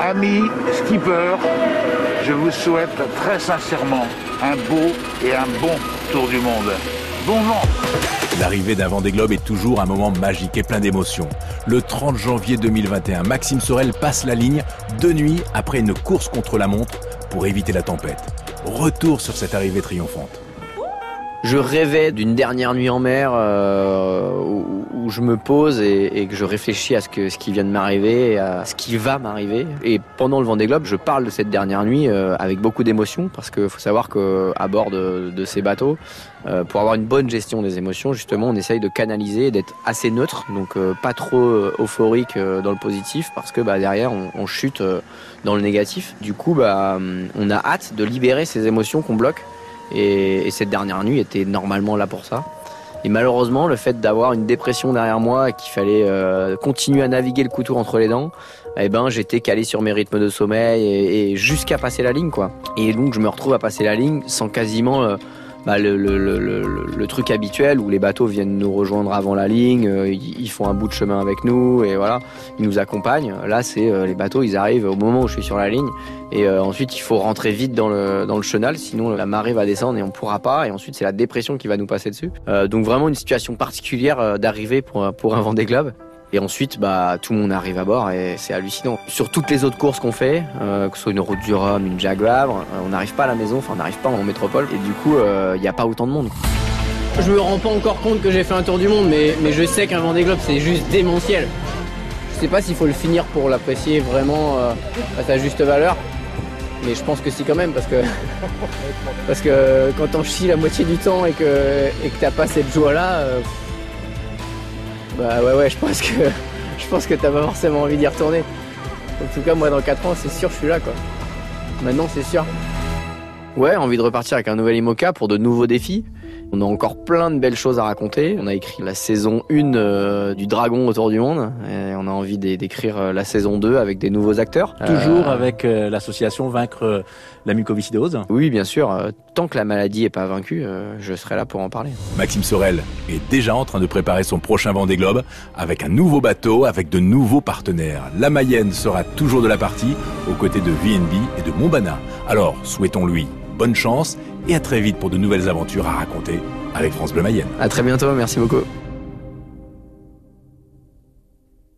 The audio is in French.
Amis skipper, je vous souhaite très sincèrement un beau et un bon tour du monde. Bon vent L'arrivée d'un Vendée Globe est toujours un moment magique et plein d'émotions. Le 30 janvier 2021, Maxime Sorel passe la ligne de nuit après une course contre la montre pour éviter la tempête. Retour sur cette arrivée triomphante. Je rêvais d'une dernière nuit en mer euh, où, je me pose et, que je réfléchis à ce, qui vient de m'arriver, à ce qui va m'arriver. Et pendant le Vendée Globe, je parle de cette dernière nuit euh, avec beaucoup d'émotion parce qu'il faut savoir qu'à bord de, ces bateaux, euh, pour avoir une bonne gestion des émotions, justement, on essaye de canaliser, d'être assez neutre, donc euh, pas trop euphorique dans le positif parce que bah, derrière, on, chute dans le négatif. Du coup, bah, on a hâte de libérer ces émotions qu'on bloque. Et, cette dernière nuit était normalement là pour ça. Et malheureusement, le fait d'avoir une dépression derrière moi et qu'il fallait euh, continuer à naviguer le couteau entre les dents, eh ben j'étais calé sur mes rythmes de sommeil et, jusqu'à passer la ligne quoi. Et donc je me retrouve à passer la ligne sans quasiment euh, bah, le, truc habituel où les bateaux viennent nous rejoindre avant la ligne, euh, ils, font un bout de chemin avec nous et voilà, ils nous accompagnent. Là, c'est euh, les bateaux, ils arrivent au moment où je suis sur la ligne et euh, ensuite il faut rentrer vite dans le chenal, sinon la marée va descendre et on pourra pas. Et ensuite c'est la dépression qui va nous passer dessus. Donc vraiment une situation particulière d'arriver pour pour un Vendée Globe. Et ensuite, bah, tout le monde arrive à bord et c'est hallucinant. Sur toutes les autres courses qu'on fait, euh, que ce soit une route du Rhum, une Jaguar, euh, on n'arrive pas à la maison, enfin on n'arrive pas en métropole et du coup, il euh, n'y a pas autant de monde. Je me rends pas encore compte que j'ai fait un tour du monde, mais, mais je sais qu'un Vendée Globe c'est juste démentiel. Je sais pas s'il faut le finir pour l'apprécier vraiment à sa juste valeur. Mais je pense que si quand même parce que parce que quand on chie la moitié du temps et que et que t'as pas cette joie là, bah ouais ouais je pense que je pense que t'as pas forcément envie d'y retourner. En tout cas moi dans 4 ans c'est sûr je suis là quoi. Maintenant c'est sûr. Ouais, envie de repartir avec un nouvel IMOCA pour de nouveaux défis. On a encore plein de belles choses à raconter. On a écrit la saison 1 euh, du Dragon autour du monde. On a envie d'écrire euh, la saison 2 avec des nouveaux acteurs. Toujours euh... avec euh, l'association Vaincre la mucoviscidose Oui, bien sûr. Tant que la maladie n'est pas vaincue, je serai là pour en parler. Maxime Sorel est déjà en train de préparer son prochain Vendée Globe avec un nouveau bateau, avec de nouveaux partenaires. La Mayenne sera toujours de la partie aux côtés de VNB et de Montbana. Alors, souhaitons-lui bonne chance et à très vite pour de nouvelles aventures à raconter avec France Bleu Mayenne. À très bientôt, merci beaucoup.